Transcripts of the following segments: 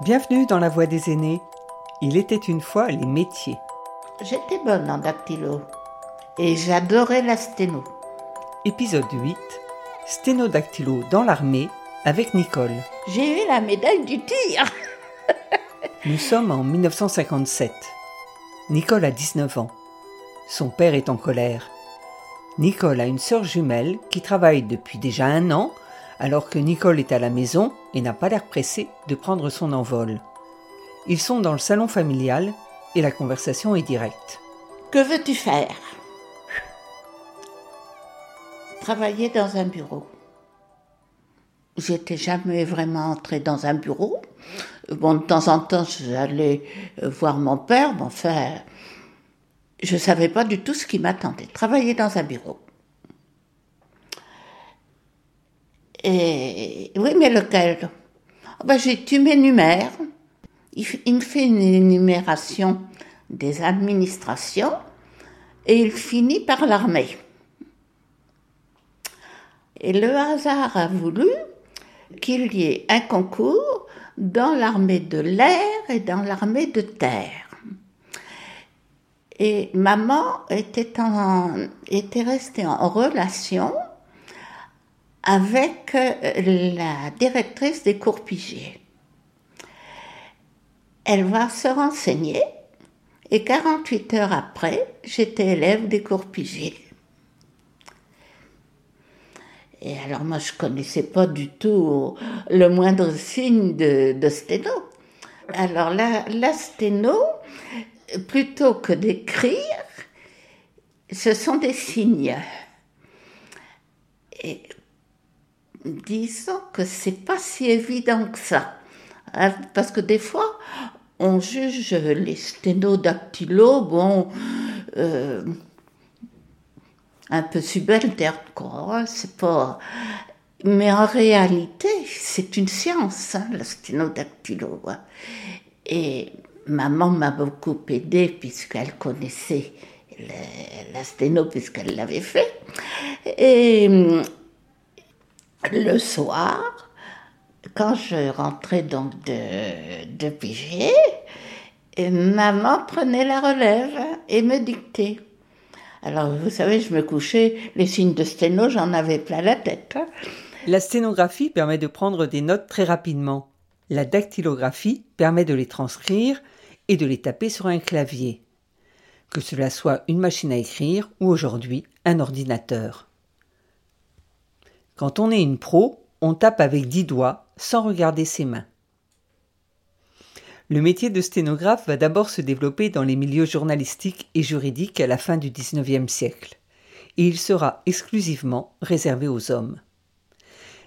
Bienvenue dans la voie des aînés. Il était une fois les métiers. J'étais bonne en dactylo et j'adorais la sténo. Épisode 8 Sténodactylo dans l'armée avec Nicole. J'ai eu la médaille du tir. Nous sommes en 1957. Nicole a 19 ans. Son père est en colère. Nicole a une sœur jumelle qui travaille depuis déjà un an alors que Nicole est à la maison et n'a pas l'air pressée de prendre son envol. Ils sont dans le salon familial et la conversation est directe. Que veux-tu faire? Travailler dans un bureau. J'étais jamais vraiment entrée dans un bureau. Bon, de temps en temps, j'allais voir mon père, mais enfin, je savais pas du tout ce qui m'attendait. Travailler dans un bureau. Oui, mais lequel? Ben, Tu m'énumères. Il, il me fait une énumération des administrations et il finit par l'armée. Et le hasard a voulu qu'il y ait un concours dans l'armée de l'air et dans l'armée de terre. Et maman était, en, était restée en relation avec euh, la directrice des cours Pigier. Elle va se renseigner et 48 heures après, j'étais élève des cours Pigier. Et alors moi, je connaissais pas du tout le moindre signe de, sténo. Alors la, la sténo, plutôt que d'écrire, ce sont des signes. Et disons que c'est pas si évident que ça. Hein, parce que des fois, on juge les sténodactylos, bon, euh, un peu subalterne, quoi. Hein, c'est pas. Mais en réalité, c'est une science, hein, la sténodactylo. Et maman m'a beaucoup aidée puisqu'elle connaissait la sténo puisqu'elle l'avait fait. Et le soir, quand je rentrais donc de, de piger, maman prenait la relève et me dictait. Alors, vous savez, je me couchais, les signes de sténo, j'en avais plein la tête. La sténographie permet de prendre des notes très rapidement. La dactylographie permet de les transcrire et de les taper sur un clavier. Que cela soit une machine à écrire ou aujourd'hui un ordinateur. Quand on est une pro, on tape avec dix doigts sans regarder ses mains. Le métier de sténographe va d'abord se développer dans les milieux journalistiques et juridiques à la fin du XIXe siècle, et il sera exclusivement réservé aux hommes.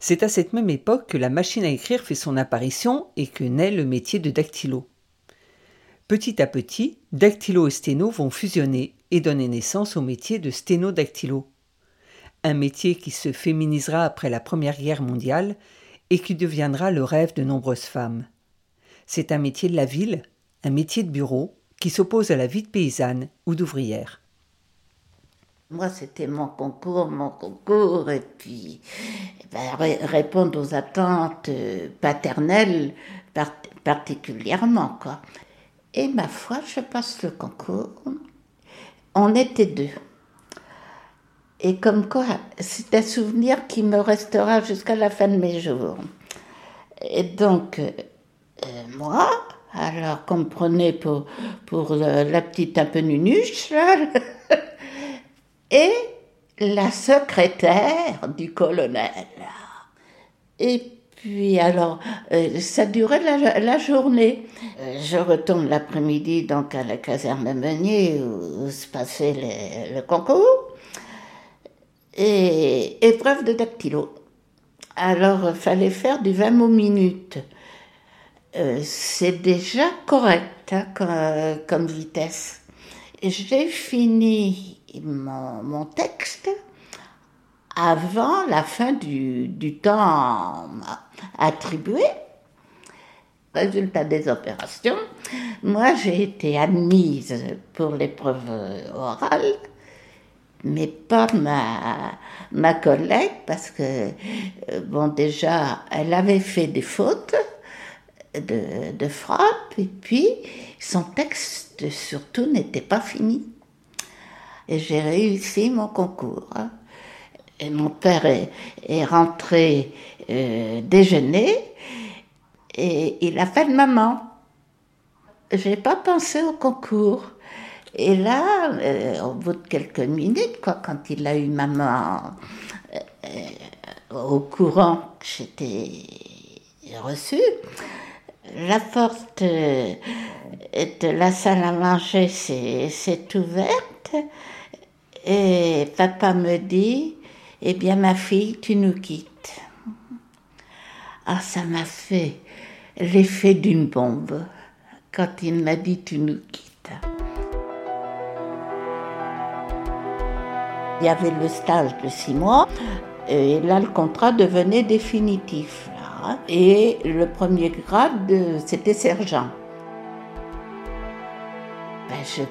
C'est à cette même époque que la machine à écrire fait son apparition et que naît le métier de dactylo. Petit à petit, dactylo et sténo vont fusionner et donner naissance au métier de sténodactylo un métier qui se féminisera après la Première Guerre mondiale et qui deviendra le rêve de nombreuses femmes. C'est un métier de la ville, un métier de bureau, qui s'oppose à la vie de paysanne ou d'ouvrière. Moi, c'était mon concours, mon concours, et puis eh ben, répondre aux attentes euh, paternelles particulièrement. Quoi. Et ma foi, je passe le concours. On était deux. Et comme quoi, c'est un souvenir qui me restera jusqu'à la fin de mes jours. Et donc, euh, moi, alors prenait pour, pour la petite un peu nunuche, et la secrétaire du colonel. Et puis alors, euh, ça durait la, journée. Euh, je retourne l'après-midi donc à la caserne Meunier où, se passait le concours et épreuve de dactylo. Alors, il fallait faire du 20 mots minutes. Euh, c'est déjà correct hein, comme, vitesse. J'ai fini mon, texte avant la fin du, du temps attribué. Résultat des opérations, moi j'ai été admise pour l'épreuve orale mais pas ma, ma collègue, parce que, euh, bon, déjà, elle avait fait des fautes, de, de frappe, et puis son texte surtout n'était pas fini. Et j'ai réussi mon concours. hein. Et mon père est, est rentré euh, déjeuner et il appelle maman. J'ai pas pensé au concours. Et là, euh, au bout de quelques minutes, quoi, quand il a eu maman euh, euh, au courant que j'étais reçue, la porte de la salle à manger s'est ouverte et papa me dit, eh bien ma fille, tu nous quittes. Ah, ça m'a fait l'effet d'une bombe quand il m'a dit tu nous quittes. Il y avait le stage de six mois et là le contrat devenait définitif. hein. Et le premier grade, euh, c'était sergent. Ben, je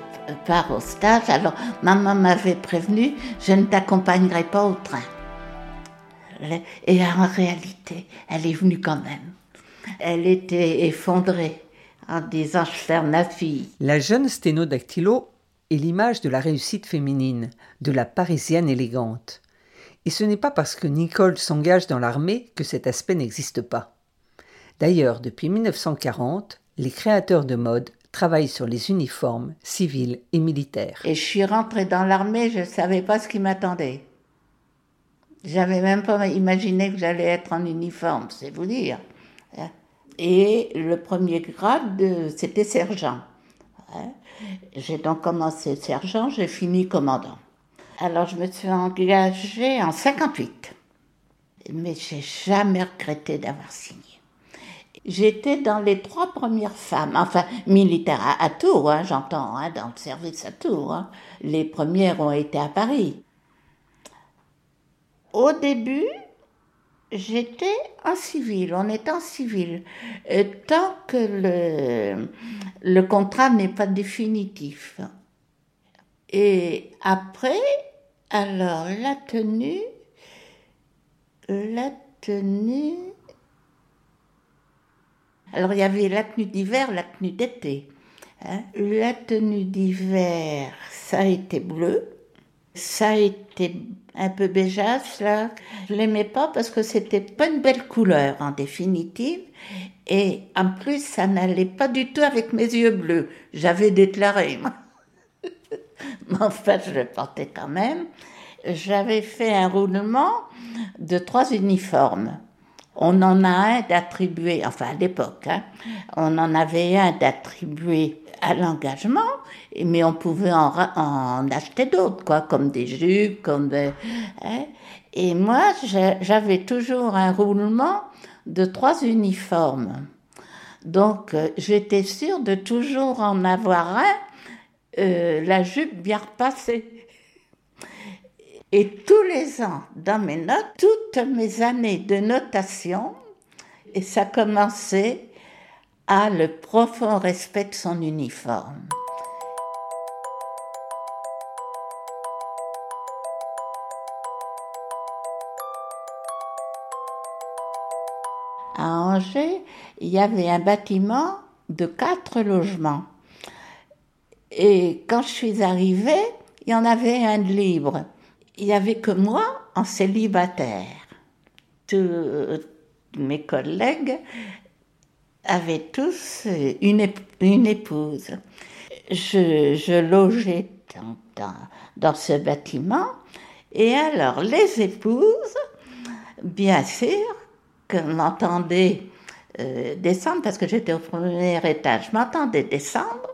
pars au stage. Alors, maman m'avait prévenu, je ne t'accompagnerai pas au train. Et en réalité, elle est venue quand même. Elle était effondrée en disant, je ferme ma fille. La jeune sténodactylo l'image de la réussite féminine, de la parisienne élégante. Et ce n'est pas parce que Nicole s'engage dans l'armée que cet aspect n'existe pas. D'ailleurs, depuis 1940, les créateurs de mode travaillent sur les uniformes civils et militaires. Et je suis rentrée dans l'armée, je ne savais pas ce qui m'attendait. J'avais même pas imaginé que j'allais être en uniforme, c'est vous dire. Et le premier grade, c'était sergent. Hein? J'ai donc commencé sergent, j'ai fini commandant. Alors je me suis engagée en 58. Mais j'ai jamais regretté d'avoir signé. J'étais dans les trois premières femmes, enfin militaires à, Tours, hein, j'entends, hein, dans le service à Tours. Les premières ont été à Paris. Au début, j'étais en civil, on était en civil, euh, tant que le, le contrat n'est pas définitif. Et après, alors la tenue, la tenue. Alors il y avait la tenue d'hiver, la tenue d'été. hein. La tenue d'hiver, ça a été bleu. Ça a été un peu béjasse là. Je l'aimais pas parce que c'était pas une belle couleur en définitive. Et en plus, ça n'allait pas du tout avec mes yeux bleus. J'avais déclaré. moi. Mais en fait, je le portais quand même. J'avais fait un roulement de trois uniformes. On en a un d'attribué, enfin à l'époque, hein, on en avait un d'attribué à l'engagement, mais on pouvait en, en acheter d'autres, quoi, comme des jupes, comme des, hein. Et moi, j'avais toujours un roulement de trois uniformes. Donc, euh, j'étais sûre de toujours en avoir un, euh, la jupe bien repassée. Et tous les ans, dans mes notes, toutes mes années de notation, et ça commençait à le profond respect de son uniforme. À Angers, il y avait un bâtiment de quatre logements. Et quand je suis arrivée, il y en avait un libre. Il n'y avait que moi en célibataire. Tous mes collègues avaient tous une, une épouse. Je, je logeais dans, dans, dans ce bâtiment. Et alors, les épouses, bien sûr, que m'entendaient euh, descendre, parce que j'étais au premier étage, m'entendaient descendre.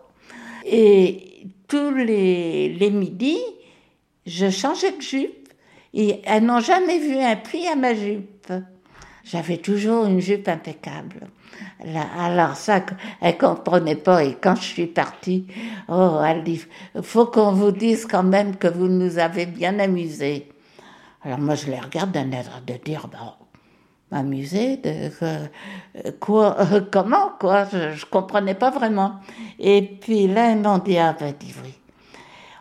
Et tous les, les midis, je changeais de jupe. Et elles n'ont jamais vu un pli à ma jupe. J'avais toujours une jupe impeccable. Alors ça, elle comprenait pas. Et quand je suis partie, oh, elle dit, faut qu'on vous dise quand même que vous nous avez bien amusés. Alors moi, je les regarde d'un air de dire, bon, m'amuser de quoi comment quoi je, je comprenais pas vraiment et puis là ils m'ont dit ah ben dis oui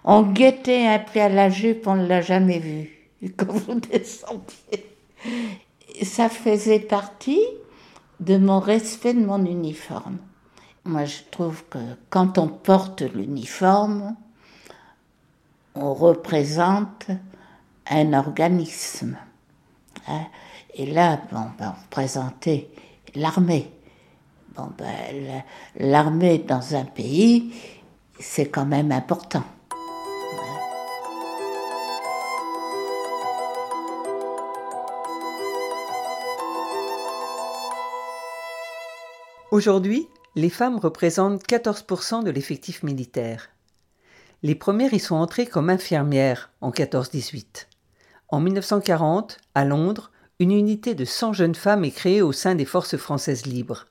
on guettait un pli à la jupe on ne l'a jamais vu quand vous descendiez ça faisait partie de mon respect de mon uniforme. Moi, je trouve que quand on porte l'uniforme, on représente un organisme. Hein. Et là, bon, ben, on l'armée. Bon, ben, l'armée dans un pays, c'est quand même important. Aujourd'hui, les femmes représentent 14% de l'effectif militaire. Les premières y sont entrées comme infirmières en 14-18. En 1940, à Londres, une unité de 100 jeunes femmes est créée au sein des forces françaises libres.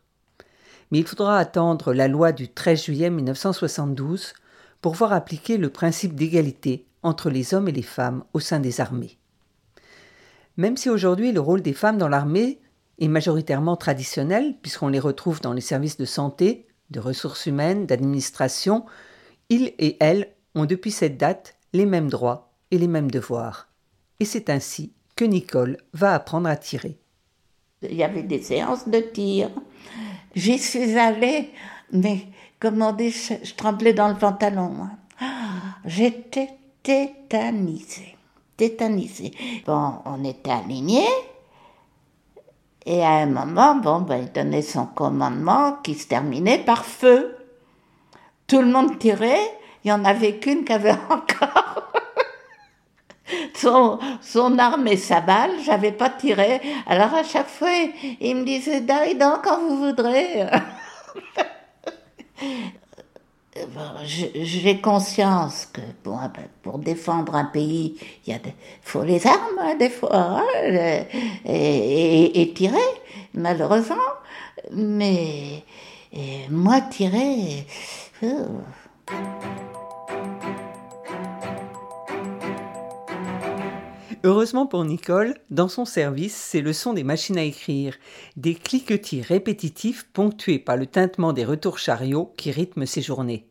Mais il faudra attendre la loi du 13 juillet 1972 pour voir appliquer le principe d'égalité entre les hommes et les femmes au sein des armées. Même si aujourd'hui le rôle des femmes dans l'armée est majoritairement traditionnel, puisqu'on les retrouve dans les services de santé, de ressources humaines, d'administration, ils et elles ont depuis cette date les mêmes droits et les mêmes devoirs. Et c'est ainsi que Nicole va apprendre à tirer. Il y avait des séances de tir. J'y suis allée, mais comme on dit, je, tremblais dans le pantalon. J'étais tétanisée, tétanisée. Bon, on était alignés. Et à un moment, bon, ben, il donnait son commandement qui se terminait par feu. Tout le monde tirait, il n'y en avait qu'une qui avait encore son, arme et sa balle, j'avais pas tiré. Alors à chaque fois, il me disait, donc quand vous voudrez. j'ai conscience que ben, pour défendre un pays, il faut les armes hein, des fois hein, et, tirer, malheureusement. Mais moi tirer. Euh. Heureusement pour Nicole, dans son service, c'est le son des machines à écrire, des cliquetis répétitifs ponctués par le tintement des retours chariots qui rythment ses journées.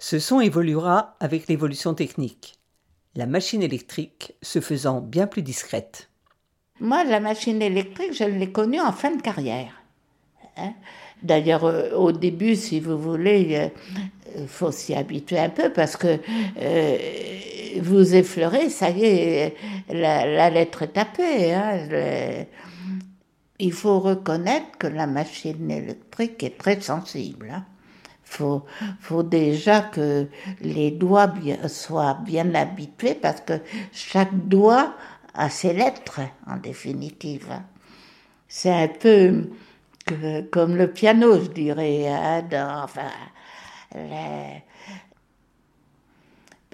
Ce son évoluera avec l'évolution technique, la machine électrique se faisant bien plus discrète. Moi, la machine électrique, je l'ai connue en fin de carrière. Hein. D'ailleurs, euh, au début, si vous voulez, il faut s'y habituer un peu parce que euh, vous effleurez, ça y est, la, lettre est tapée. Hein, il faut reconnaître que la machine électrique est très sensible. Il hein. faut, déjà que les doigts soient bien habitués parce que chaque doigt a ses lettres, en définitive. C'est un peu comme le piano, je dirais. enfin,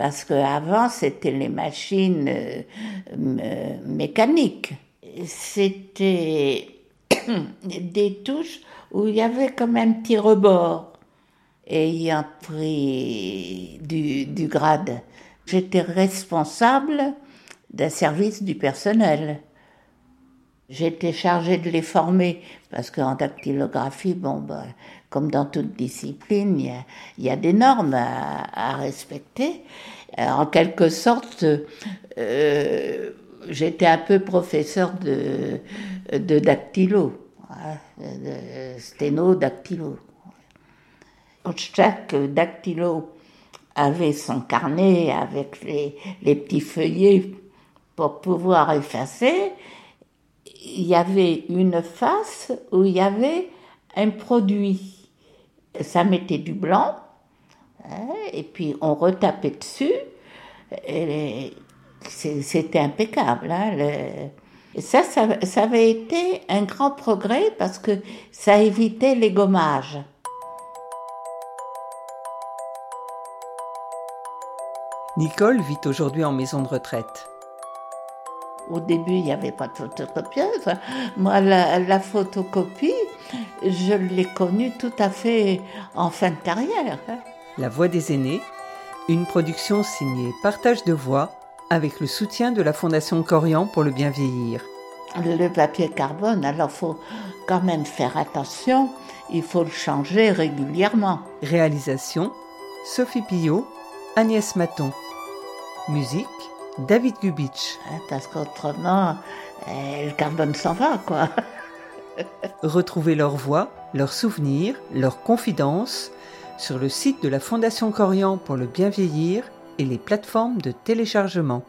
parce qu'avant, c'était les machines euh, mécaniques. C'était des touches où il y avait comme un petit rebord. Ayant pris du, du grade, j'étais responsable d'un service du personnel. J'étais chargée de les former parce qu'en dactylographie, bon, ben, comme dans toute discipline, il y a, des normes à, respecter. Euh, en quelque sorte, euh, j'étais un peu professeur de, de dactylo, hein, de sténo-dactylo. Chaque dactylo avait son carnet avec les petits feuillets pour pouvoir effacer. Il y avait une face où il y avait un produit ça mettait du blanc, hein, et puis on retapait dessus. C'était impeccable. Hein, ça, ça, ça, avait été un grand progrès parce que ça évitait les gommages. Nicole vit aujourd'hui en maison de retraite. Au début, il n'y avait pas de photocopieuse. Moi, la, photocopie, je l'ai connue tout à fait en fin de carrière. Hein. La Voix des aînés, une production signée Partage de voix avec le soutien de la Fondation Corian pour le bien vieillir. Le papier carbone, alors faut quand même faire attention, il faut le changer régulièrement. Réalisation Sophie Pillot, Agnès Maton. Musique David Gubitsch. Hein, parce qu'autrement, euh, le carbone s'en va, quoi. Retrouvez leurs voix, leurs souvenirs, leurs confidences sur le site de la Fondation Corian pour le bien vieillir et les plateformes de téléchargement.